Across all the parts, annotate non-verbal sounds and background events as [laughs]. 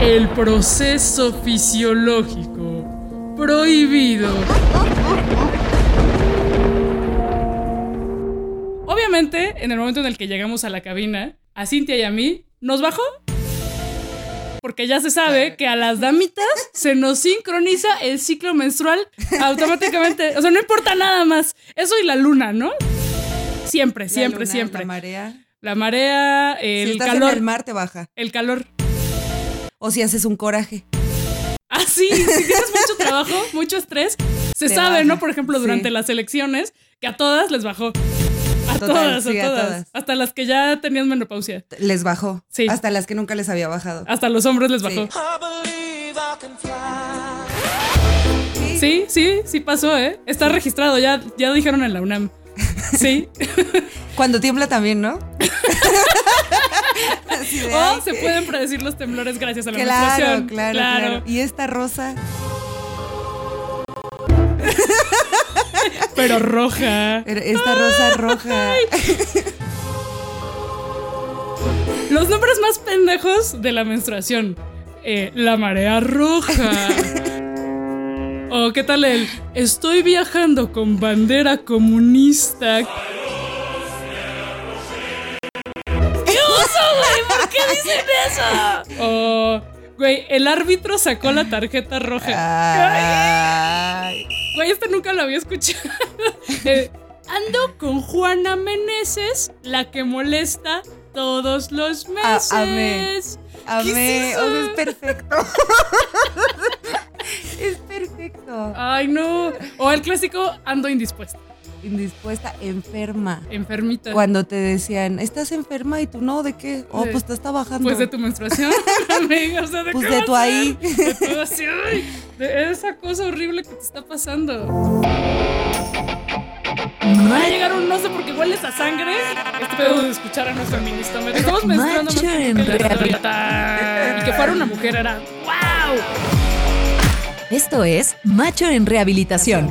El proceso fisiológico prohibido. Obviamente, en el momento en el que llegamos a la cabina, a Cintia y a mí, ¿nos bajó? Porque ya se sabe que a las damitas se nos sincroniza el ciclo menstrual automáticamente. O sea, no importa nada más. Eso y la luna, ¿no? Siempre, La siempre, luna, siempre. La marea. La marea, si el estás calor. en el mar te baja. El calor. O si haces un coraje. Ah, sí, si tienes mucho trabajo, [laughs] mucho estrés, se Te sabe, baja, ¿no? Por ejemplo, durante sí. las elecciones, que a todas les bajó. A Total, todas, a sí, a todas. todas. Hasta las que ya tenían menopausia. Les bajó. Sí. Hasta las que nunca les había bajado. Hasta los hombres les Sí. bajó. Sí, sí, sí pasó, ¿eh? Está registrado, ya, ya dijeron en la UNAM. Sí. [laughs] Cuando tiembla también, ¿no? [laughs] Así de, o se pueden predecir los temblores gracias a la Claro, menstruación. claro, claro, Y esta rosa. [laughs] Pero roja. Pero Esta rosa roja. [laughs] Los nombres más pendejos de la menstruación. Eh, la marea roja. [laughs] o qué tal el estoy viajando con bandera comunista. Eso? [laughs] O, güey, el árbitro sacó la tarjeta roja. Ay. Güey, este nunca lo había escuchado. [laughs] Eh, ando con Juana Meneses, la que molesta todos los Ah, meses. amé. Amé. es o sea, es perfecto. [laughs] es perfecto. Ay, no. O el clásico, ando indispuesta, Indispuesta, enferma. enfermita. Cuando te decían, ¿estás enferma? Y tú, no, ¿de qué? Oh, De- pues te está bajando. Pues de tu menstruación, [laughs] [laughs] amiga. O sea, ¿de Pues qué de tu ahí. De tu así, ay, de esa cosa horrible que te está pasando. Va a llegar un no sé porque hueles a sangre. Este pedo de escuchar a nuestro ministro. Estamos menstruando más Macho en que realidad. historia. Y que fuera una mujer era ¡Wow! Esto es Macho en Rehabilitación.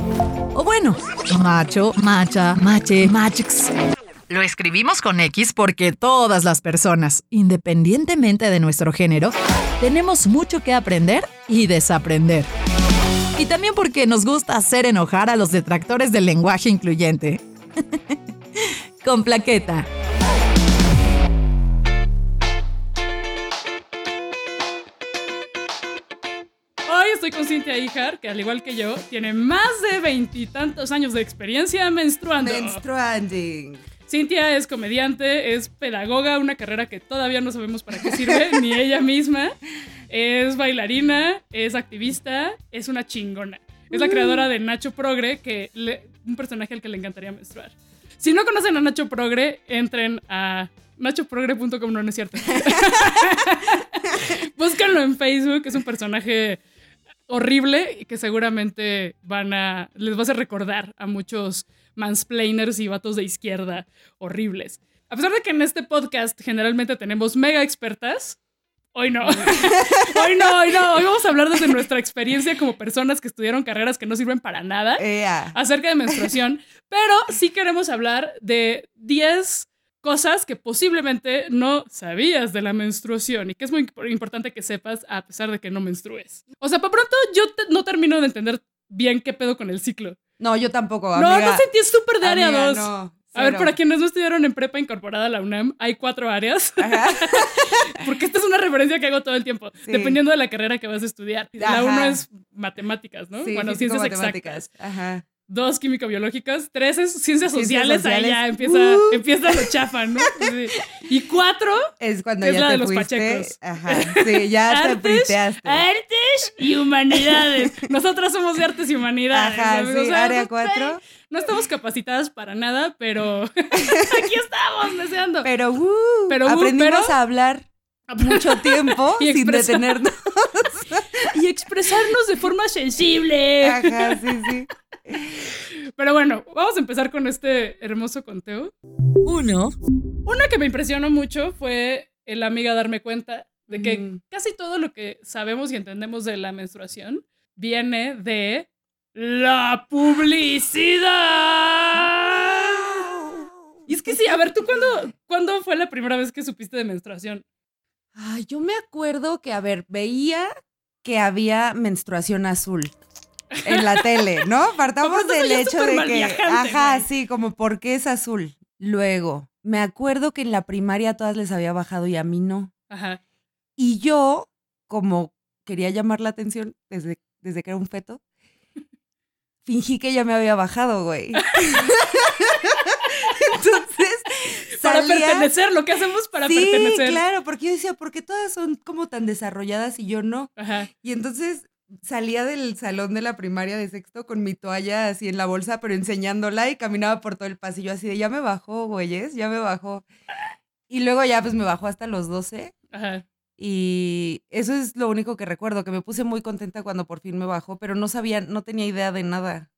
Macho, macha, mache, machix. Lo escribimos con X porque todas las personas, independientemente de nuestro género, tenemos mucho que aprender y desaprender. Y también porque nos gusta hacer enojar a los detractores del lenguaje incluyente. [laughs] con plaqueta. Estoy con Cintia Ijar, que al igual que yo, tiene más de veintitantos años de experiencia menstruando. Menstruanding. Cintia es comediante, es pedagoga, una carrera que todavía no sabemos para qué sirve, [laughs] ni ella misma. Es bailarina, es activista, es una chingona. Es la creadora de Nacho Progre, que le- un personaje al que le encantaría menstruar. Si no conocen a Nacho Progre, entren a nachoprogre.com, no, no es cierto. [laughs] Búscanlo en Facebook, es un personaje horrible y que seguramente van a les vas a recordar a muchos mansplainers y vatos de izquierda horribles. A pesar de que en este podcast generalmente tenemos mega expertas, hoy no. [laughs] hoy no, hoy no. Hoy vamos a hablar desde nuestra experiencia como personas que estudiaron carreras que no sirven para nada acerca de menstruación, pero sí queremos hablar de 10 cosas que posiblemente no sabías de la menstruación y que es muy imp- importante que sepas a pesar de que no menstrues. O sea, para pronto yo te- no termino de entender bien qué pedo con el ciclo. No, yo tampoco, no, amiga. no sentí es súper de área Amiga, 2. no, a ver, para quienes no estudiaron en prepa incorporada a la UNAM, hay cuatro áreas. Ajá. [laughs] Porque esta es una referencia que hago todo el tiempo, Sí. dependiendo de la carrera que vas a estudiar. La uno es matemáticas, ¿no? Sí, bueno, ciencias matemáticas. exactas. Ajá. Dos químico-biológicas, tres es ciencias Ciencias sociales, ahí ya sociales. empieza, Uh. empieza lo chafa, ¿no? Sí. Y cuatro, Es cuando Es ya la te de los fuiste. pachecos. Ajá. Sí, ya te artes, friteaste. artes y humanidades. Nosotras somos de artes y humanidades. Ajá, amigos. sí, O sea, área no- 4. No estamos capacitadas para nada, pero [laughs] [laughs] aquí estamos deseando. Pero, uh, Pero, uh, aprendimos pero- a hablar mucho [laughs] tiempo Y sin detenernos. [laughs] Y expresarnos de forma sensible. Ajá, sí, sí. Pero bueno, vamos a empezar con este hermoso conteo. Uno. Una que me impresionó mucho fue el amiga darme cuenta de que Mm. casi todo lo que sabemos y entendemos de la menstruación viene de la publicidad. [laughs] Y es que sí, a ver, ¿tú cuándo, cuándo fue la primera vez que supiste de menstruación? Ay, yo me acuerdo que, a ver, veía que había menstruación azul en la tele, ¿no? [laughs] Partamos del hecho de que, ajá, sí, como por qué es azul. Luego, me acuerdo que en la primaria a todas les había bajado y a mí no. Ajá. Y yo, como quería llamar la atención desde, desde que era un feto, [laughs] fingí que ya me había bajado, güey. [laughs] Para pertenecer, lo que hacemos para sí, pertenecer. claro, porque yo decía, ¿por qué todas son como tan desarrolladas y yo no? Ajá. Y entonces salía del salón de la primaria de sexto con mi toalla así en la bolsa, pero enseñándola y caminaba por todo el pasillo así de, ya me bajó, güeyes, ya me bajó. Y luego ya pues me bajó hasta los 12 Ajá. y eso es lo único que recuerdo, que me puse muy contenta cuando por fin me bajó, pero no sabía, no tenía idea de nada.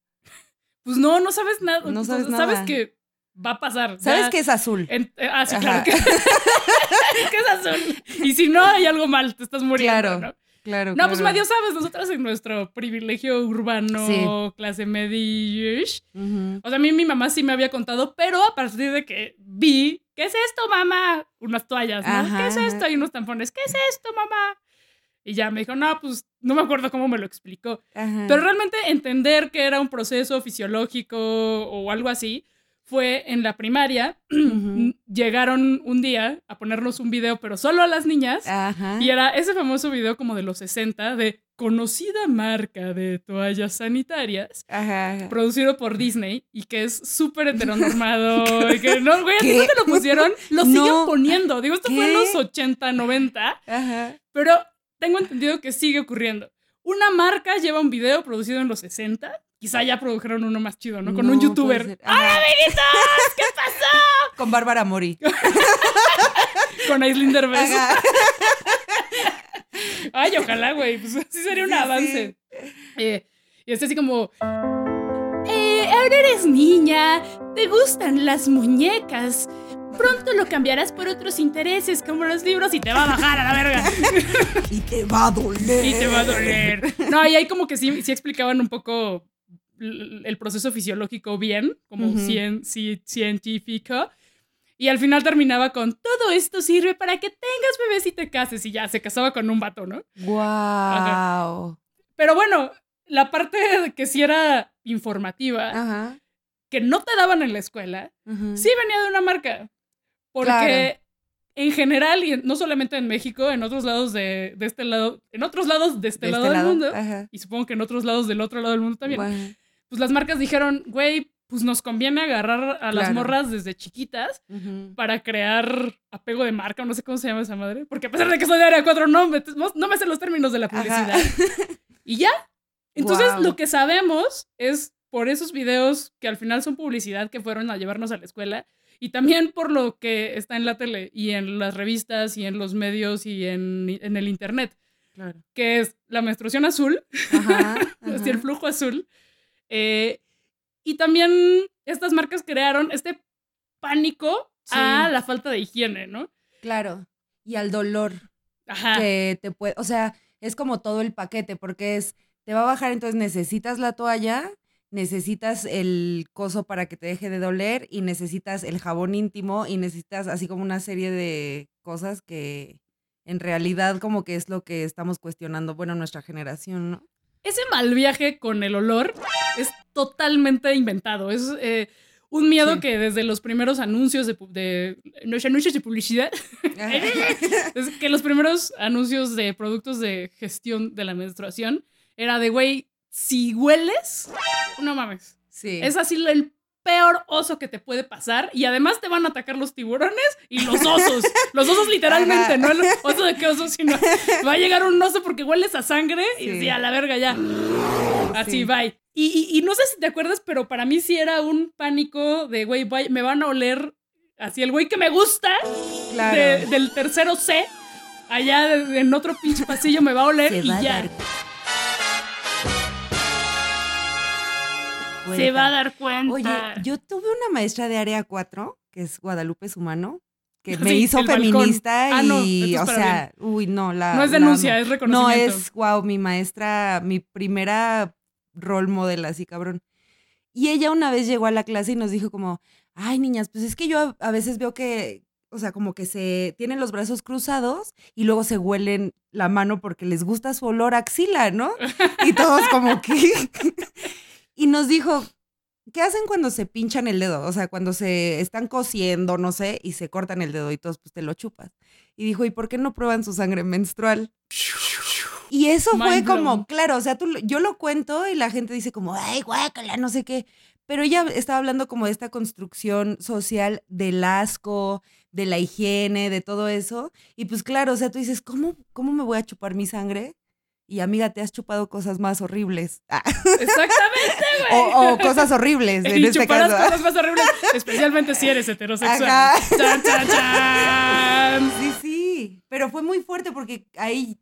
Pues no, no sabes nada. No sabes Sabes nada. que va a pasar. ¿Sabes Ya que es azul? en- eh, ah, sí, Ajá. claro. Que, [laughs] que es azul. Y si no, hay algo mal, te estás muriendo. Claro, ¿no? Claro. No, pues claro. medio sabes, nosotras en nuestro privilegio urbano, Sí. clase media Ujú. O sea, a mí mi mamá sí me había contado, pero a partir de que vi, ¿qué es esto, mamá? Unas toallas, ¿no? Ajá, ¿Qué es esto? Y unos tampones, ¿qué es esto, mamá? Y ya me dijo, no, pues no me acuerdo cómo me lo explicó. Ajá. Pero realmente entender que era un proceso fisiológico o algo así fue en la primaria. Ujú. [clears throat] Llegaron un día a ponernos un video, pero solo a las niñas. Ajá. Y era ese famoso video como de los 60 de conocida marca de toallas sanitarias, Ajá, ajá. producido por Disney y que es súper heteronormado. [laughs] y que no, güey, ¿a ti ¿Qué? no te lo pusieron? [laughs] Lo siguen No. poniendo. Digo, esto fue en ¿Qué? los 80, 90, Ajá. pero tengo entendido que sigue ocurriendo. Una marca lleva un video producido en los 60. Quizá ya produjeron uno más chido, ¿no? Con un youtuber. ser. Ajá. ¿Qué pasó? [laughs] Con Bárbara Mori. [laughs] Con Aislinn Derbez. [laughs] Ay, ojalá, güey. Pues sí sería un Sí, avance. Eh, y es así como. Eh, ahora eres niña. Te gustan las muñecas. Pronto lo cambiarás por otros intereses como los libros y te va a bajar a la verga. Y te va a doler. y te va a doler. No, y ahí como que sí, sí explicaban un poco el proceso fisiológico bien, como cien- ci- científico. Y al final terminaba con, todo esto sirve para que tengas bebés y te cases. Y ya, se casaba con un vato, ¿no? Wow. Pero bueno, la parte que sí era informativa, Ajá. que no te daban en la escuela, sí venía de una marca. Porque Claro. en general, y no solamente en México, en otros lados de, de este lado, en otros lados de este De lado este del lado. mundo, Ajá. y supongo que en otros lados del otro lado del mundo también, Bueno. Pues las marcas dijeron, güey, pues nos conviene agarrar a las Claro. morras desde chiquitas para crear apego de marca, no sé cómo se llama esa madre, porque a pesar de que soy de área 4, no, me- no me sé los términos de la publicidad. Ajá. [laughs] Y ya. Entonces, lo que sabemos es por esos videos que al final son publicidad que fueron a llevarnos a la escuela y también por lo que está en la tele y en las revistas y en los medios y en, en el internet, Claro. que es la menstruación azul, Ajá. [laughs] así el ajá. flujo azul. Eh, y también estas marcas crearon este pánico Sí. a la falta de higiene, ¿no? Claro. Y al dolor Ajá. que te puede, o sea, es como todo el paquete, porque es, te va a bajar, entonces necesitas la toalla, necesitas el coso para que te deje de doler y necesitas el jabón íntimo y necesitas así como una serie de cosas que en realidad como que es lo que estamos cuestionando, bueno, nuestra generación, ¿no? Ese mal viaje con el olor es totalmente inventado. Es eh, un miedo Sí. que desde los primeros anuncios de, de anuncios de publicidad, [laughs] es que los primeros anuncios de productos de gestión de la menstruación era de, güey, si hueles, no mames. Sí. Es así el peor oso que te puede pasar y además te van a atacar los tiburones y los osos. los osos literalmente, no el oso de qué oso, sino [laughs] va a llegar un oso porque hueles a sangre y Sí. a la verga ya. Así, Sí. bye. Y, y- y no sé si te acuerdas, pero para mí sí era un pánico de, güey, me van a oler así el güey que me gusta claro. de- del tercero C. Allá en otro pinche pasillo me va a oler Se y va a ya. Se va a dar cuenta. Oye, yo tuve una maestra de área 4, que es Guadalupe Sumano, que me Sí, hizo feminista Ah, no, y, o sea, uy, no, la... no es denuncia, es No, reconocimiento. es, wow, mi maestra, mi primera role model, así cabrón. Y ella una vez llegó a la clase y nos dijo como, ay, niñas, pues es que yo a, a veces veo que o sea, como que se tienen los brazos cruzados y luego se huelen la mano porque les gusta su olor a axila, ¿no? Y todos como que... [laughs] [laughs] y nos dijo, ¿qué hacen cuando se pinchan el dedo? O sea, cuando se están cosiendo, no sé, y se cortan el dedo y todos pues te lo chupas. Y dijo, ¿y por qué no prueban su sangre menstrual? Y eso fue como, claro, o sea, tú, yo lo cuento y la gente dice como, ay, guácala, no sé qué. Pero ella estaba hablando como de esta construcción social del asco, de la higiene, de todo eso. Y pues claro, o sea, tú dices, ¿cómo, cómo me voy a chupar mi sangre? Y amiga, te has chupado cosas más horribles. [laughs] Exactamente, güey. o, o cosas horribles, en y este chuparás caso. cosas más horribles, [laughs] especialmente si eres heterosexual. Ajá. Chan, chan, chan. Sí, sí, pero fue muy fuerte porque ahí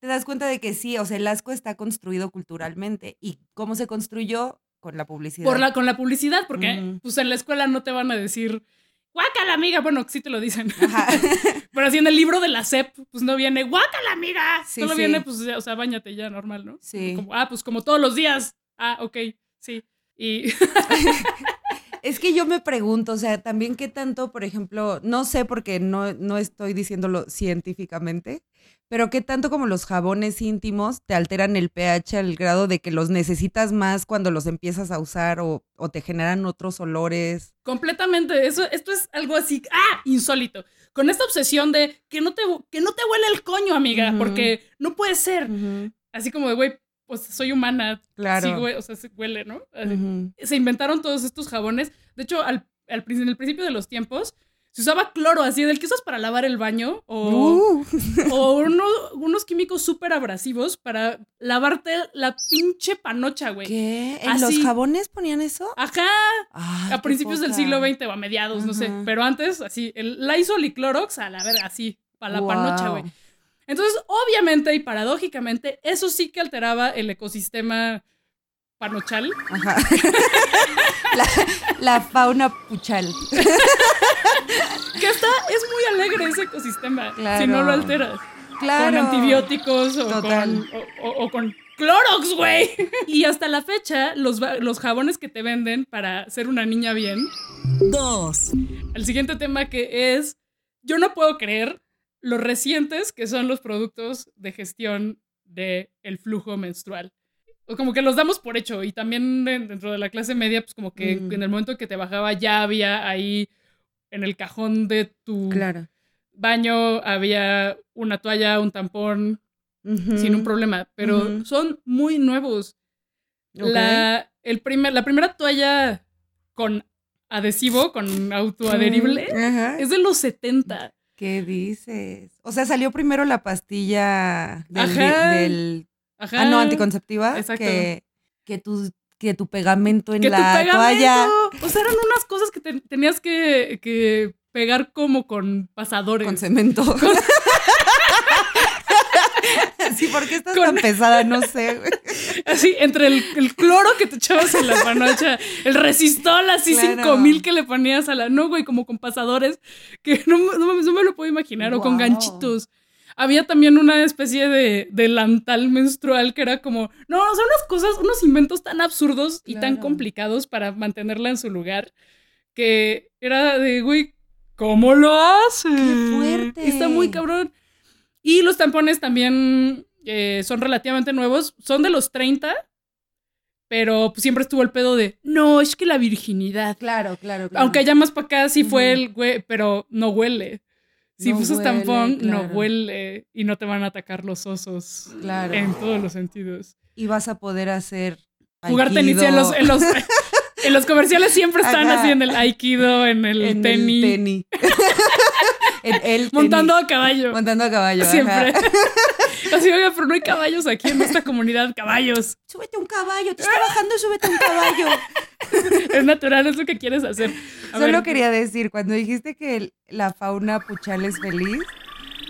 te das cuenta de que sí, o sea, el asco está construido culturalmente. ¿Y cómo se construyó? Con la publicidad. Por la, con la publicidad, porque pues en la escuela no te van a decir, guácala, amiga. Bueno, sí te lo dicen. Ajá. [laughs] Pero así en el libro de la SEP, pues no viene, guácala, amiga. Sí, Solo sí. viene, pues, o sea, bañate ya, normal, ¿no? Sí. Como, ah, pues como todos los días. Ah, ok, sí. Y [laughs] Es que yo me pregunto, o sea, también qué tanto, por ejemplo, no sé porque no, no estoy diciéndolo científicamente, pero qué tanto como los jabones íntimos te alteran el pH al grado de que los necesitas más cuando los empiezas a usar o, o te generan otros olores. completamente, eso, esto es algo así, ah, insólito. Con esta obsesión de que no te, que no te huele el coño, amiga, porque no puede ser. Así como de, güey, pues soy humana. Claro. Sí, o sea, sí huele, ¿no? Se inventaron todos estos jabones. De hecho, al, al en el principio de los tiempos, se usaba cloro así, del que usas para lavar el baño o, Uh, [laughs] o uno- unos químicos súper abrasivos para lavarte la pinche panocha, güey. ¿Qué? ¿En Así. los jabones ponían eso? Ajá, Ay, a principios del siglo XX o a mediados, no sé. Pero antes, así, el Lysol y Clorox a la verga, así, para la Wow. panocha, güey. Entonces, obviamente y paradójicamente, eso sí que alteraba el ecosistema panochal. Ajá. [laughs] la, la fauna puchal. Que está, es muy alegre ese ecosistema. Claro. Si no lo alteras. Claro. Con antibióticos o Total. con, o, o- o con Clorox, güey. Y hasta la fecha, los jabones que te venden para ser una niña bien. Dos. El siguiente tema que es, yo no puedo creer lo recientes que son los productos de gestión del el flujo menstrual. O como que los damos por hecho y también en- dentro de la clase media, pues como que Mm. en el momento que te bajaba ya había ahí en el cajón de tu Claro. baño, había una toalla, un tampón, sin un problema, pero son muy nuevos. La, el primer, la primera toalla con adhesivo, con autoadherible, Mm, Ajá. es de los 70. ¿Qué dices? O sea, salió primero la pastilla del, Ajá. del- Ajá. ah, no, anticonceptiva, Exacto. que, que tu que tu pegamento en que tu la pegamento. toalla. O sea, eran unas cosas que te- tenías que, que pegar como con pasadores. Con cemento. ¿Por qué estás Con- tan pesada? No sé, güey. [laughs] Así, entre el, el cloro que te echabas en la panocha, el resistol así Claro. 5000 que le ponías a la. No, güey, como con pasadores, que no, no, no me lo puedo imaginar, o con ganchitos. Había también una especie de delantal menstrual que era como. No, son unas cosas, unos inventos tan absurdos y tan complicados para mantenerla en su lugar que era de, güey, ¿cómo lo hace? ¡Qué fuerte! Está muy cabrón. Y los tampones también eh, son relativamente nuevos. Son de los 30, pero siempre estuvo el pedo de, no, es que la virginidad. Claro, claro, claro. Aunque allá más para acá sí fue el güey, pero no huele. Si No usas huele, tampón, no huele y no te van a atacar los osos. Claro. En todos los sentidos. Y vas a poder hacer. Jugar tenis en los, en los, en los comerciales siempre están Ajá. así en el aikido, en el en tenis, el tenis. [laughs] montando a caballo. Montando a caballo. ajá. Siempre. [laughs] Así, oiga, pero no hay caballos aquí en esta comunidad, caballos. Súbete un caballo, te está bajando, súbete un caballo. [laughs] Es natural, es lo que quieres hacer. A Solo ver, quería decir, cuando dijiste que el- la fauna puchal es feliz,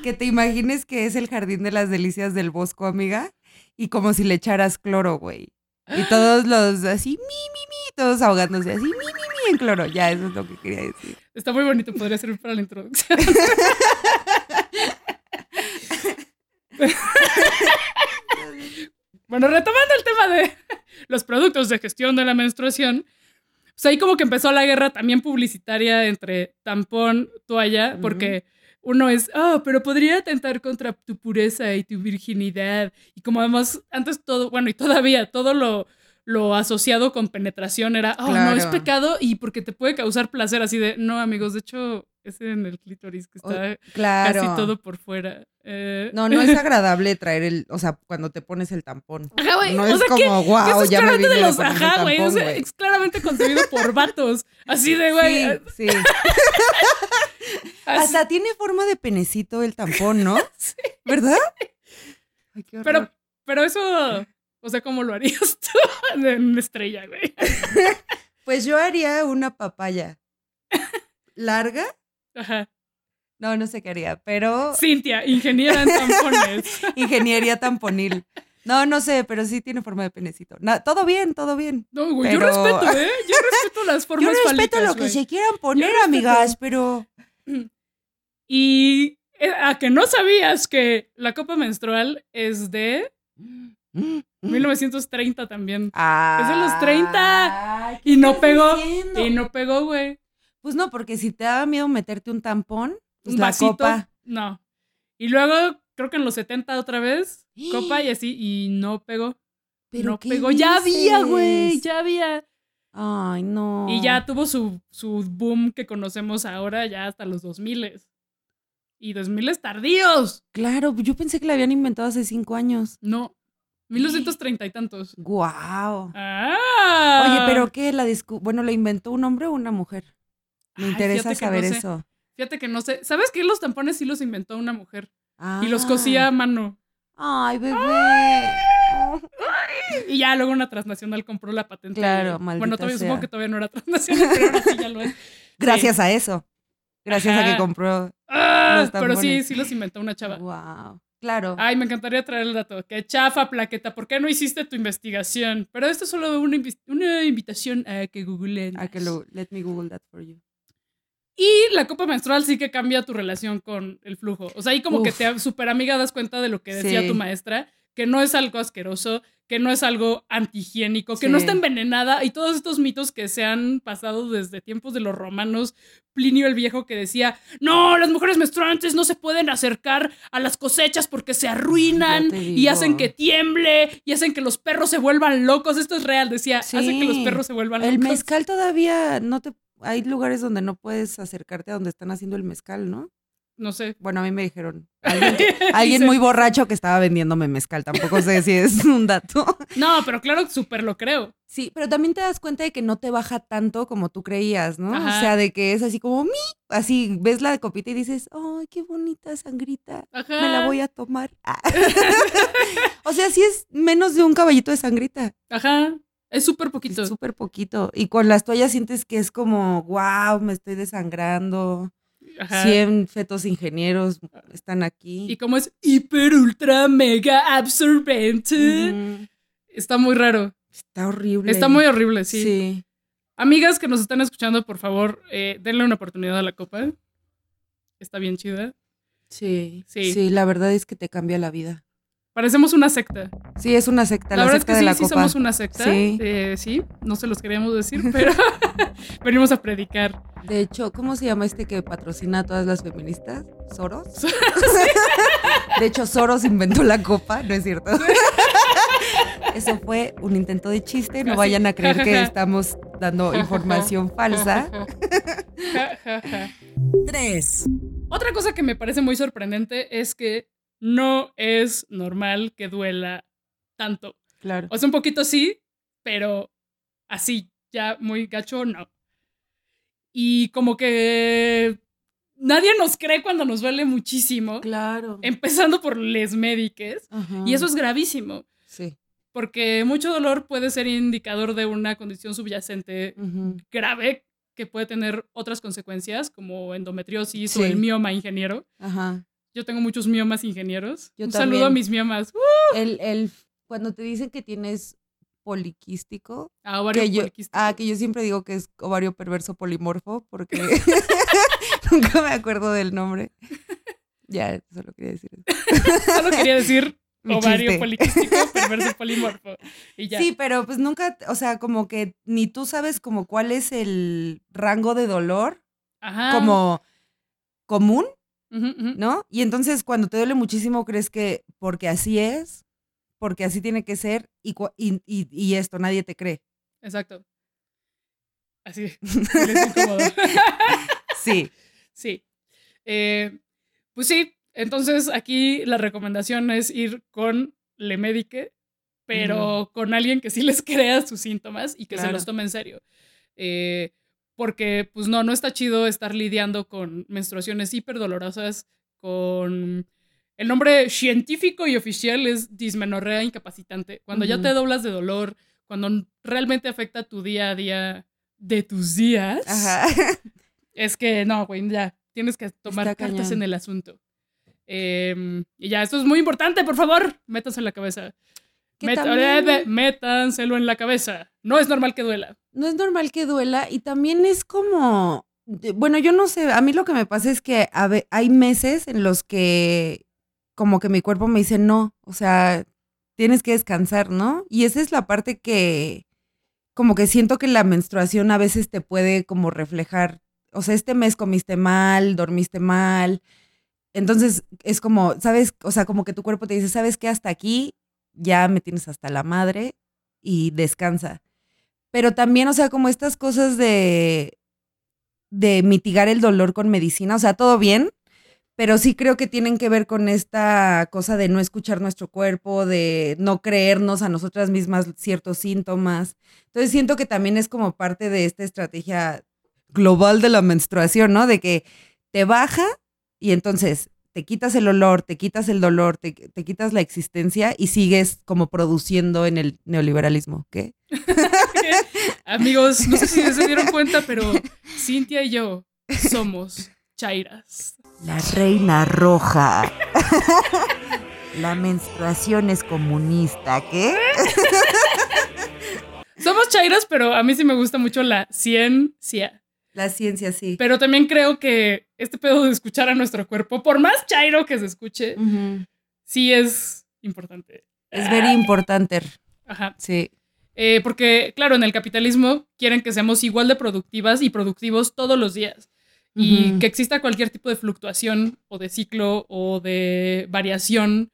que te imagines que es el jardín de las delicias del bosco, amiga, y como si le echaras cloro, güey. Y todos los así, mi, mi, mi, todos ahogándose así, mi, mi, mi, en cloro. Ya, eso es lo que quería decir. Está muy bonito, podría servir para la introducción. [laughs] bueno, retomando el tema de los productos de gestión de la menstruación, sea, ahí como que empezó la guerra también publicitaria entre tampón, toalla, porque uno es, ah, pero podría atentar contra tu pureza y tu virginidad. Y como además, antes todo, bueno, y todavía todo lo, lo asociado con penetración era, oh, no, es pecado y porque te puede causar placer, así de, no, amigos, de hecho, es en el clítoris que está Claro. casi todo por fuera. Eh, No, no es agradable traer el, o sea, cuando te pones el tampón. Ajá, güey, No o es sea, como, que wow, ya me vine de los ajá, güey. o sea, es claramente concebido por vatos. Así de, güey. eh, Sí, sí. [laughs] Hasta tiene forma de penecito el tampón, ¿no? [laughs] ¿Verdad? [laughs] Ay, qué pero, pero eso, o sea, ¿cómo lo harías tú [laughs] en una estrella, güey? Pues yo haría una papaya. ¿Larga? Ajá. No, no sé qué haría, pero Cintia, ingeniera en tampones. ingeniería tamponil. No, no sé, pero sí tiene forma de penecito. Todo bien, todo bien. No, güey, yo respeto, ¿eh? Yo respeto las Yo formas respeto fálicas, lo que se quieran poner, respeto. amigas, pero... [clears throat] Y eh, a que no sabías que la copa menstrual es de Mm, 1930 también. Ah, Es de los 30. Ay, ¿qué Y no pegó. diciendo? Y no pegó, güey. Pues no, porque si te da miedo meterte un tampón, pues Un la vasito. copa. No. Y luego, creo que en los 70 otra vez, [gasps] copa y así, y no pegó. ¿Pero no pegó. Ya había, güey. Ya había. Ay, no. Y ya tuvo su, su boom que conocemos ahora, ya hasta los 2000 Y 2000 tardíos. Claro, yo pensé que la habían inventado hace cinco años. No. 1930 y tantos. Guau. Ah. Oye, pero ¿qué? La bueno, ¿la inventó un hombre o una mujer? Me Ay, interesa saber no sé. eso. Fíjate que no sé. ¿Sabes qué? Los tampones sí los inventó una mujer. Ah. Y los cosía a mano. Ay, bebé. Y ya luego una transnacional compró la patente. Claro, Bueno, maldita todavía sea. supongo que todavía no era [laughs] transnacional, pero ahora sí ya lo es. Gracias a eso. Gracias a que compró. Ah, Los pero sí, sí los inventó una chava. Wow. Claro. Ay, me encantaría traer el dato. Qué chafa, plaqueta. ¿Por qué no hiciste tu investigación? Pero esto es solo una, invis- una invitación a que googleen. A que lo. Let me Google that for you. Y la copa menstrual sí que cambia tu relación con el flujo. O sea, ahí como que te super amiga das cuenta de lo que decía Sí. tu maestra, que no es algo asqueroso, que no es algo antihigiénico, que no Sí. está envenenada y todos estos mitos que se han pasado desde tiempos de los romanos, Plinio el Viejo que decía, no, las mujeres menstruantes no se pueden acercar a las cosechas porque se arruinan y hacen que tiemble y hacen que los perros se vuelvan locos. Esto es real, decía, hacen que los Sí. perros se vuelvan El locos. mezcal todavía no te. Hay lugares donde no puedes acercarte a donde están haciendo el mezcal, ¿no? No sé. Bueno, a mí me dijeron. [laughs] Alguien, que- alguien Dice- muy borracho que estaba vendiéndome mezcal. Tampoco sé si es [laughs] un dato. No, pero claro, súper lo creo. Sí, pero también te das cuenta de que no te baja tanto como tú creías, ¿no? Ajá. O sea, de que es así como mi, así ves la copita y dices, ¡ay, qué bonita sangrita! Ajá. Me la voy a tomar. Ah. [laughs] o sea, sí es menos de un caballito de sangrita. Ajá. Es súper Es poquito. súper poquito. Y con las toallas sientes que es como, wow, me estoy desangrando. Ajá. 100 fetos ingenieros están aquí. Y como es hiper, ultra, mega absorbente. Está muy raro. Está horrible. Está muy horrible, sí. Sí. Amigas que nos están escuchando, por favor, eh, denle una oportunidad a la copa. Está bien chida. Sí. Sí. Sí, la verdad es que te cambia la vida. Parecemos una secta. Sí, es una secta, La, la, verdad es que de sí, la sí copa. somos una secta. Sí. Eh, sí, no se los queríamos decir, pero [laughs] venimos a predicar. De hecho, ¿cómo se llama este que patrocina a todas las feministas? ¿Soros? [laughs] De hecho, Soros inventó la copa, ¿no es cierto? [laughs] Eso fue un intento de chiste, no vayan a creer que estamos dando información falsa. 3. Otra cosa que me parece muy sorprendente es que no es normal que duela tanto. Claro. O sea, un poquito sí, pero así, ya muy gacho, no. Y como que nadie nos cree cuando nos duele muchísimo, Claro. empezando por les médiques, Ajá. y eso es gravísimo, Sí. porque mucho dolor puede ser indicador de una condición subyacente grave que puede tener otras consecuencias, como endometriosis o el mioma ingeniero. Ajá. Yo tengo muchos miomas ingenieros. Yo Un también. saludo a mis miomas. ¡Uh! El, el, cuando te dicen que tienes poliquístico, A ovario que yo, poliquístico. ah, que yo siempre digo que es ovario perverso polimorfo, porque [laughs] nunca me acuerdo del nombre. [laughs] Ya, solo quería decir eso. Solo quería decir [laughs] Mi ovario chiste. poliquístico, perverso polimorfo. Y ya. Sí, pero pues nunca, o sea, como que ni tú sabes como cuál es el rango de dolor Ajá. como común, ¿no? Y entonces cuando te duele muchísimo crees que porque así es, porque así tiene que ser y, y, y- y esto, nadie te cree. Exacto. Así. [laughs] [laughs] Sí. Sí. Eh, pues sí, entonces aquí la recomendación es ir con le medique, pero con alguien que sí les crea sus síntomas y que se los tome en serio. Eh, porque, pues no, no está chido estar lidiando con menstruaciones hiperdolorosas, con... El nombre científico y oficial es dismenorrea incapacitante. Cuando ya te doblas de dolor, cuando realmente afecta tu día a día de tus días, Ajá. [laughs] es que no, güey, ya tienes que tomar Está cartas cañón. en el asunto. Em, y ya, esto es muy importante, por favor, métanse en la cabeza. Que Met- también- métanselo en la cabeza. No es normal que duela. no es normal que duela y también es como, bueno, yo no sé, a mí lo que me pasa es que hay meses en los que como que mi cuerpo me dice no, o sea, tienes que descansar, ¿no? Y esa es la parte que como que siento que la menstruación a veces te puede como reflejar, o sea, este mes comiste mal, dormiste mal. Entonces es como, ¿sabes? O sea, como que tu cuerpo te dice, ¿sabes qué? Hasta aquí ya me tienes hasta la madre y descansa. Pero también, o sea, como estas cosas de, de mitigar el dolor con medicina, o sea, todo bien, pero sí creo que tienen que ver con esta cosa de no escuchar nuestro cuerpo, de no creernos a nosotras mismas ciertos síntomas. Entonces siento que también es como parte de esta estrategia global de la menstruación, ¿no? De que te baja y entonces te quitas el olor, te quitas el dolor, te, te quitas la existencia y sigues como produciendo en el neoliberalismo, ¿qué? [laughs] Amigos, no sé si se dieron cuenta, pero Cintia y yo somos chairas. La reina roja. [laughs] La menstruación es comunista, ¿qué? [laughs] Somos chairas, pero a mí sí me gusta mucho la ciencia. La ciencia, sí. Pero también creo que este pedo de escuchar a nuestro cuerpo, por más chairo que se escuche, sí es importante. Es very importante. Ajá. Sí. Eh, porque, claro, en el capitalismo quieren que seamos igual de productivas y productivos todos los días. Y Ujú. que exista cualquier tipo de fluctuación o de ciclo o de variación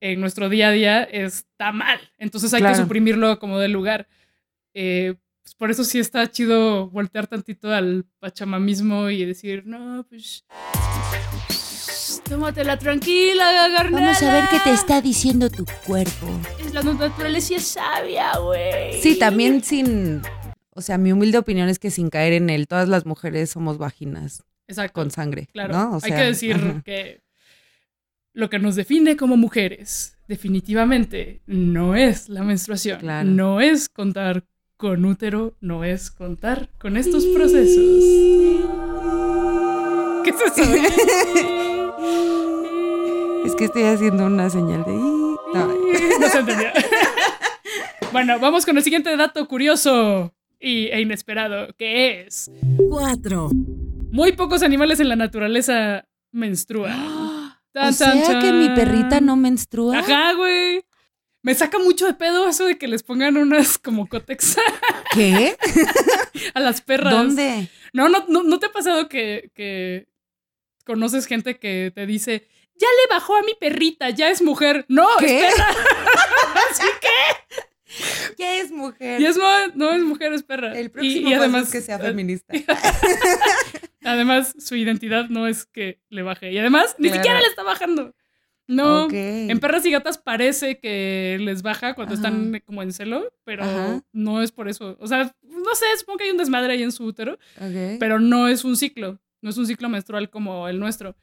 en nuestro día a día está mal. Entonces hay que suprimirlo como del lugar. Eh, pues por eso sí está chido voltear tantito al pachamamismo y decir, no, pues... Tómatela tranquila, garnala. diciendo tu cuerpo. Es la naturaleza es sabia, güey. Sí, también sin. O sea, mi humilde opinión es que sin caer en él, todas las mujeres somos vaginas Exacto. con sangre. Claro. ¿no? O Hay que decir ajá. que lo que nos define como mujeres, definitivamente, no es la menstruación. Claro. No es contar con útero, no es contar con estos procesos. ¿Qué es eso? Es que estoy haciendo una señal de. No. [laughs] No se entendió. bueno, vamos con el siguiente dato curioso y, e inesperado, que es 4. muy pocos animales en la naturaleza menstruan. [gasps] Tan, O sea tan, que mi perrita no menstrua. Ajá, güey. Me saca mucho de pedo eso de que les pongan unas como cótex [laughs] ¿Qué? a las perras. ¿Dónde? No, no, no, ¿no te ha pasado que, que conoces gente que te dice, ya le bajó a mi perrita, ya es mujer? No, ¿Qué? es perra. [laughs] Así que. Ya es mujer. Y es no, no es mujer, es perra. El próximo y, además, es que sea feminista. [laughs] además, su identidad no es que le baje. Y además, ni Claro. siquiera le está bajando. No. En perras y gatas parece que les baja cuando Ajá. están como en celo, pero Ajá. no es por eso. O sea, no sé, supongo que hay un desmadre ahí en su útero, pero no es un ciclo. No es un ciclo menstrual como el nuestro.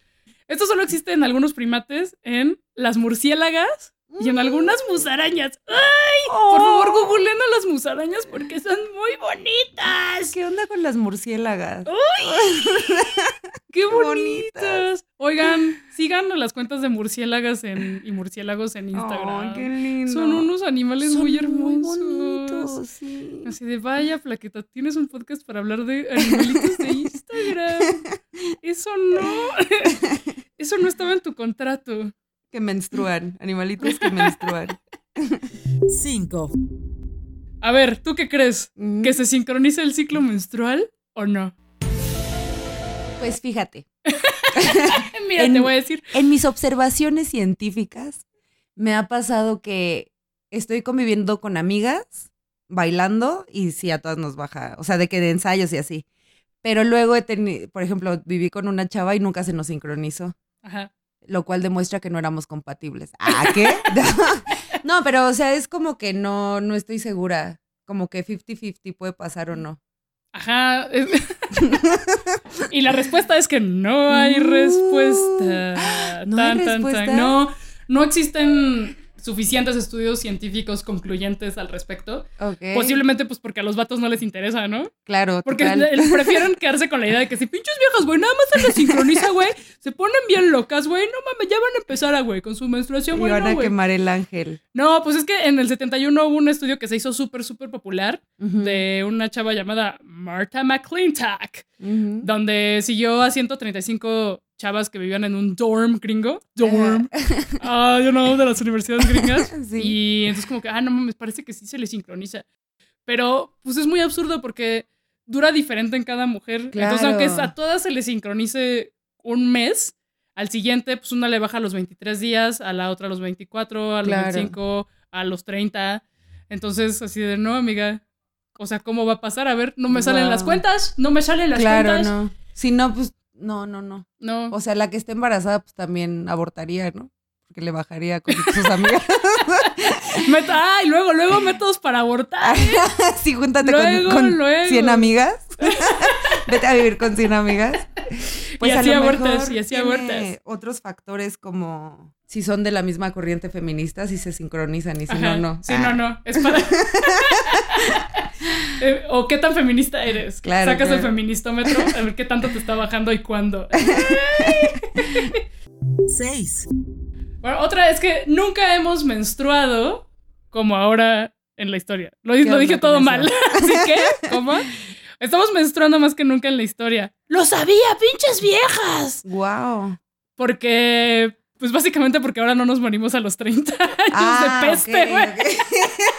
Esto solo existe en algunos primates, en las murciélagas y en algunas musarañas. ¡Ay! Por favor, Oh. googleen a las musarañas porque son muy bonitas. ¿Qué onda con las murciélagas? [laughs] ¡Qué bonitas. Oigan, sigan a las cuentas de murciélagas en, y murciélagos en Instagram. Ay, qué lindo. Son unos animales Son muy hermosos. bonitos, sí. Así de, vaya, Plaqueta, tienes un podcast para hablar de animalitos de Instagram. [laughs] Eso no. [laughs] Eso no estaba en tu contrato. Que menstruan, animalitos que menstruan. 5. A ver, ¿tú qué crees? Ujú. ¿Que se sincroniza el ciclo menstrual o no? Pues fíjate, [laughs] Mira, En- te voy a decir. en mis observaciones científicas me ha pasado que estoy conviviendo con amigas, bailando, y sí, a todas nos baja, o sea, de que de ensayos y así. Pero luego he tenido, por ejemplo, viví con una chava y nunca se nos sincronizó. Ajá. Lo cual demuestra que no éramos compatibles. ¿Ah, qué? [laughs] no, pero o sea, es como que no, no estoy segura. Como que 50-50 puede pasar o no. Ajá. [laughs] y la respuesta es que no hay respuesta. ¿no hay respuesta? No, no existen suficientes estudios científicos concluyentes al respecto. Ok. Posiblemente pues porque a los vatos no les interesa, ¿no? Claro, Porque prefieren [laughs] quedarse con la idea de que si pinches viejas, güey, nada más se les sincroniza, güey, se ponen bien locas, güey, no mames, ya van a empezar, a, güey, con su menstruación, Y güey, van no, a quemar el ángel. No, pues es que en el 71 hubo un estudio que se hizo súper, súper popular de una chava llamada Martha McClintock, donde siguió a 135 chavas que vivían en un dorm gringo. Dorm. [laughs] Ah, yo no, de las universidades gringas. [laughs] Sí. Y entonces como que, ah, no mames, parece que sí se le sincroniza. Pero pues es muy absurdo porque dura diferente en cada mujer. Entonces Claro. aunque a todas se le sincronice un mes, al siguiente pues una le baja a los 23 días, a la otra a los 24, a los Claro. 25, a los 30. Entonces así de, no, amiga. O sea, ¿cómo va a pasar? A ver, no me salen las Wow. cuentas, no me salen las Claro, cuentas. no. Si no, pues no, no, no. No. O sea, la que esté embarazada, pues también abortaría, ¿no? Porque le bajaría con [laughs] sus amigas. [laughs] Met- Ay, luego, luego métodos para abortar. [laughs] sí, júntate Luego, con, con luego. 100 amigas. Vete a vivir con 100 amigas. Pues Y a así lo abortas, mejor y así abortas. Otros factores como si son de la misma corriente feminista, si se sincronizan y si Ajá. no, no. Sí, Ah, no, no. Es para. [laughs] Eh, o qué tan feminista eres. Claro, Sacas el feministómetro a ver qué tanto te está bajando y cuándo. [laughs] 6. Bueno, otra es que nunca hemos menstruado como ahora en la historia. Lo, ¿Qué lo dije todo mal. [laughs] Así que, ¿cómo? Estamos menstruando más que nunca en la historia. ¡Lo sabía, pinches viejas! Wow. Porque, pues básicamente porque ahora no nos morimos a los 30 [laughs] años Ah, de peste, ok, güey. ok. [laughs]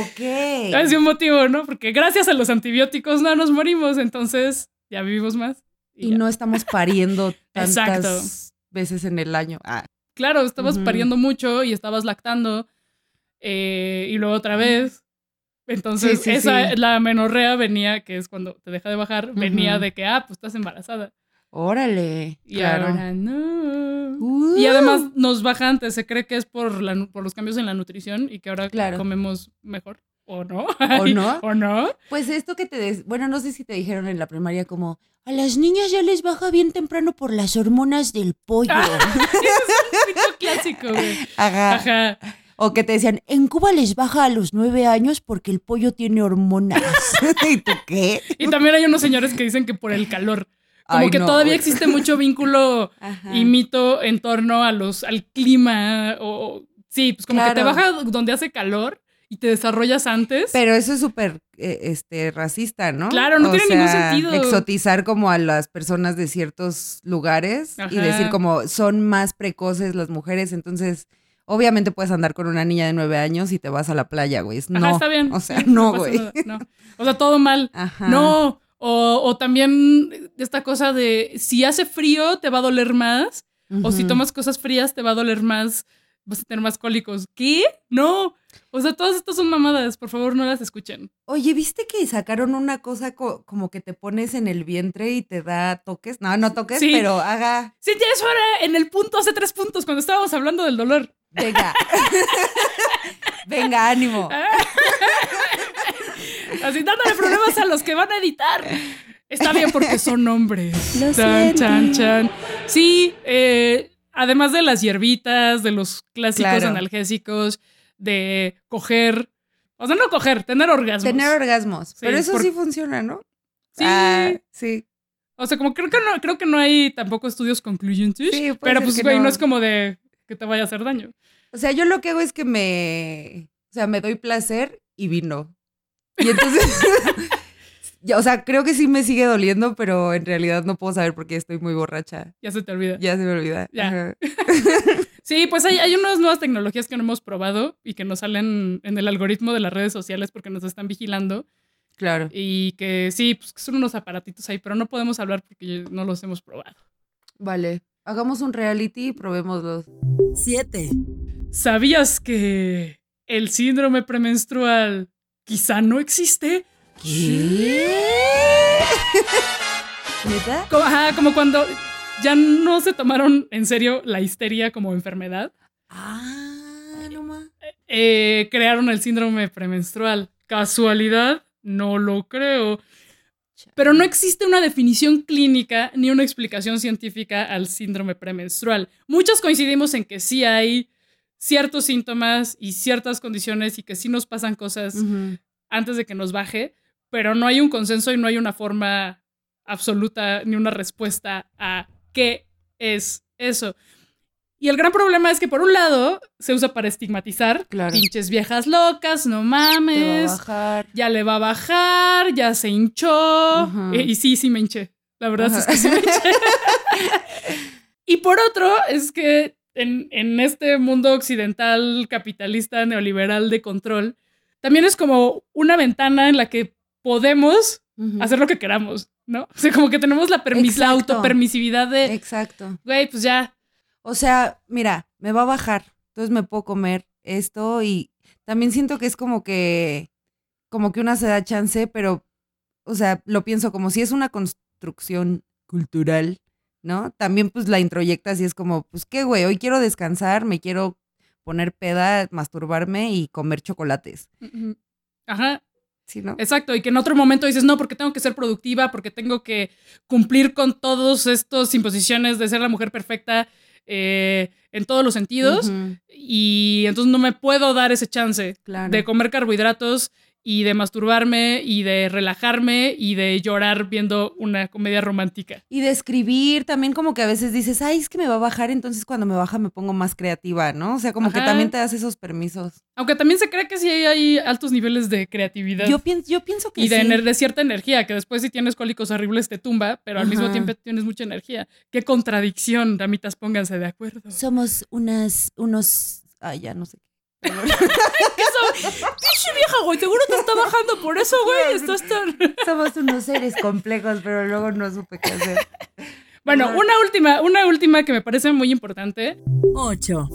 Ok. Es un motivo, ¿no? Porque gracias a los antibióticos no nos morimos, entonces ya vivimos más. Y no estamos pariendo [laughs] tantas Exacto. veces en el año. Ah, Claro, estabas pariendo mucho y estabas lactando eh, y luego otra vez. Entonces, Sí, sí, esa, sí. la menorrea venía, que es cuando te deja de bajar, venía de que, ah, pues estás embarazada. Órale. Y claro. ahora no. Uh. Y además nos baja antes, se cree que es por, la, por los cambios en la nutrición y que ahora Claro. comemos mejor. ¿O no? [laughs] ¿O no? ¿O no? Pues esto que te... des- Bueno, no sé si te dijeron en la primaria como... A las niñas ya les baja bien temprano por las hormonas del pollo. [laughs] Un mito clásico, güey. Ajá. Ajá. O que te decían, en Cuba les baja a los nueve años porque el pollo tiene hormonas. [laughs] ¿Y tú qué? Y también hay unos señores que dicen que por el calor. Como Ay, que no, todavía güey. existe mucho [laughs] vínculo Ajá. y mito en torno a los, al clima. O, sí, pues como que te baja donde hace calor y te desarrollas antes. Pero eso es súper eh, este, racista, ¿no? Claro, no tiene ningún sentido. Exotizar como a las personas de ciertos lugares y Ajá. decir como son más precoces las mujeres, entonces obviamente puedes andar con una niña de nueve años y te vas a la playa, güey. Ajá, No, está bien. O sea, Sí, no, güey. no. O sea, todo mal. Ajá. No. O, o también esta cosa de si hace frío te va a doler más. O si tomas cosas frías te va a doler más. Vas a tener más cólicos. ¿Qué? No. O sea, todas estas son mamadas. Por favor, no las escuchen. Oye, ¿viste que sacaron una cosa co- como que te pones en el vientre y te da toques? No, no toques, Sí. pero haga, Sí, ya eso era en el punto, hace tres puntos, cuando estábamos hablando del dolor. venga. [laughs] venga, ánimo. Así dándole problemas a los que van a editar. Está bien porque son hombres. [laughs] Lo Chan, chan, chan. Sí, eh, además de las hierbitas, de los clásicos Claro. analgésicos, de coger. O sea, no coger, tener orgasmos. Tener orgasmos. Sí, pero eso por- sí funciona, ¿no? Sí. Ah, sí. O sea, como creo que no, creo que no hay tampoco estudios concluyentes. Sí, pero pues, güey, no. no. es como de que te vaya a hacer daño. O sea, yo lo que hago es que me, o sea, me doy placer y vino. Y entonces, [laughs] ya, o sea, creo que sí me sigue doliendo, pero en realidad no puedo saber porque estoy muy borracha. Ya se te olvida. Ya se me olvida. Ya. [laughs] Sí, pues hay, hay unas nuevas tecnologías que no hemos probado y que nos salen en el algoritmo de las redes sociales porque nos están vigilando. Claro. Y que sí, pues que son unos aparatitos ahí, pero no podemos hablar porque no los hemos probado. Vale. Hagamos un reality y probémoslos. 7. ¿Sabías que el síndrome premenstrual quizá no existe? ¿Qué? ¿Neta? Como, ajá, como cuando ya no se tomaron en serio la histeria como enfermedad, Ah, no más. eh, crearon el síndrome premenstrual. ¿Casualidad? No lo creo. Pero no existe una definición clínica ni una explicación científica al síndrome premenstrual. Muchos coincidimos en que sí hay ciertos síntomas y ciertas condiciones y que sí nos pasan cosas antes de que nos baje, pero no hay un consenso y no hay una forma absoluta ni una respuesta a qué es eso. Y el gran problema es que por un lado se usa para estigmatizar, Claro. pinches viejas locas, no Te va a mames, bajar. ya le va a bajar, ya se hinchó. Eh, y sí, sí me hinché. La verdad es que sí me hinché. [laughs] y por otro, es que en, en este mundo occidental, capitalista, neoliberal de control, también es como una ventana en la que podemos hacer lo que queramos, ¿no? O sea, como que tenemos la, permis la autopermisividad de, Exacto. güey, pues ya. O sea, mira, me va a bajar. Entonces me puedo comer esto y también siento que es como que, como que una se da chance, pero, o sea, lo pienso como si es una construcción cultural, ¿no? También pues la introyectas y es como, pues qué, güey, hoy quiero descansar, me quiero poner peda, masturbarme y comer chocolates. Ajá, ¿Sí, no? Exacto, y que en otro momento dices, no, porque tengo que ser productiva, porque tengo que cumplir con todos estos imposiciones de ser la mujer perfecta eh, en todos los sentidos, y entonces no me puedo dar ese chance claro. de comer carbohidratos y de masturbarme y de relajarme y de llorar viendo una comedia romántica. Y de escribir, también como que a veces dices, ay, es que me va a bajar, entonces cuando me baja me pongo más creativa, ¿no? O sea, como que también te das esos permisos. Aunque también se cree que sí hay altos niveles de creatividad. Yo, pienso, yo pienso que y de, sí. de cierta energía, que después si tienes cólicos horribles te tumba, pero al mismo tiempo tienes mucha energía. Qué contradicción, damitas, pónganse de acuerdo. Somos unas, unos, ay, ya no sé. Qué. Pinche vieja, güey, seguro te está bajando por eso, güey. Estás tan. Somos unos seres complejos, pero luego no supe qué hacer. Bueno, una última, una última que me parece muy importante. 8.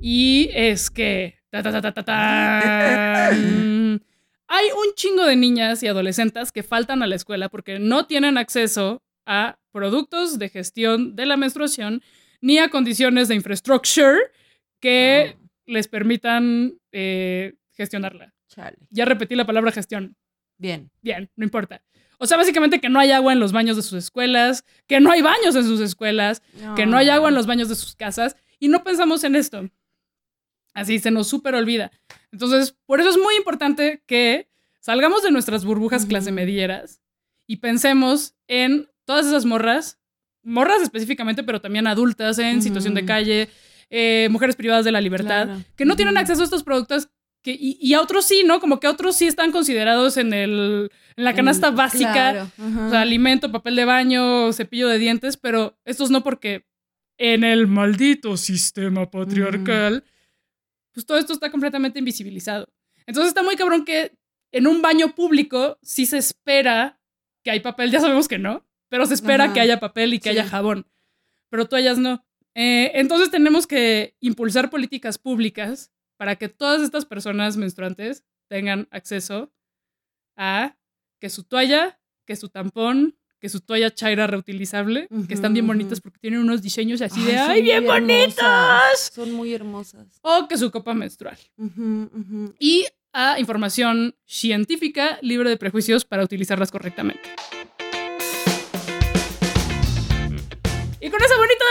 Y es que. ta, ta, ta, ta, ta, tan. Hay un chingo de niñas y adolescentes que faltan a la escuela porque no tienen acceso a productos de gestión de la menstruación ni a condiciones de infrastructure que les permitan eh, gestionarla. Chale. Ya repetí la palabra gestión. Bien. Bien, no importa. O sea, básicamente que no hay agua en los baños de sus escuelas, que no hay baños en sus escuelas, que no hay agua en los baños de sus casas y no pensamos en esto. Así se nos súper olvida. Entonces, por eso es muy importante que salgamos de nuestras burbujas clase medieras y pensemos en todas esas morras, morras específicamente, pero también adultas en situación de calle, eh, mujeres privadas de la libertad, Claro. que no tienen acceso a estos productos que, y, y a otros sí, ¿no? Como que otros sí están considerados en, el, en la canasta básica claro, o sea, alimento, papel de baño, cepillo de dientes, pero estos no porque en el maldito sistema patriarcal, pues todo esto está completamente invisibilizado. Entonces está muy cabrón que en un baño público sí se espera que hay papel, ya sabemos que no, pero se espera que haya papel y que Sí. haya jabón, pero toallas no. Eh, entonces tenemos que impulsar políticas públicas para que todas estas personas menstruantes tengan acceso a que su toalla, que su tampón, que su toalla chaira reutilizable, que están bien bonitas porque tienen unos diseños así de Ay, son ¡ay, bien bonitos! hermosas. Son muy hermosas. O que su copa menstrual. Ujú, ujú. Y a información científica libre de prejuicios para utilizarlas correctamente. Y con esa bonita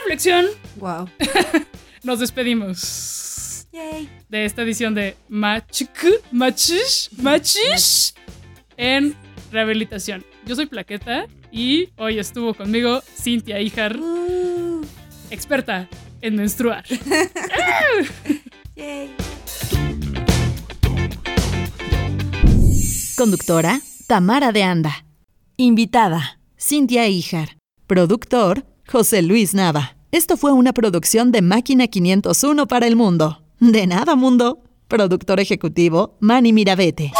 reflexión Wow. [laughs] nos despedimos Yay. de esta edición de Machik, Machish, Machish en rehabilitación. Yo soy Plaqueta y hoy estuvo conmigo Cintia Ijar, Uh, experta en menstruar. [laughs] yay. Conductora, Tamara de Anda. Invitada, Cintia Ijar. Productor, José Luis Nava. Esto fue una producción de Máquina 501 para el mundo. De nada, mundo. Productor ejecutivo, Manny Mirabete.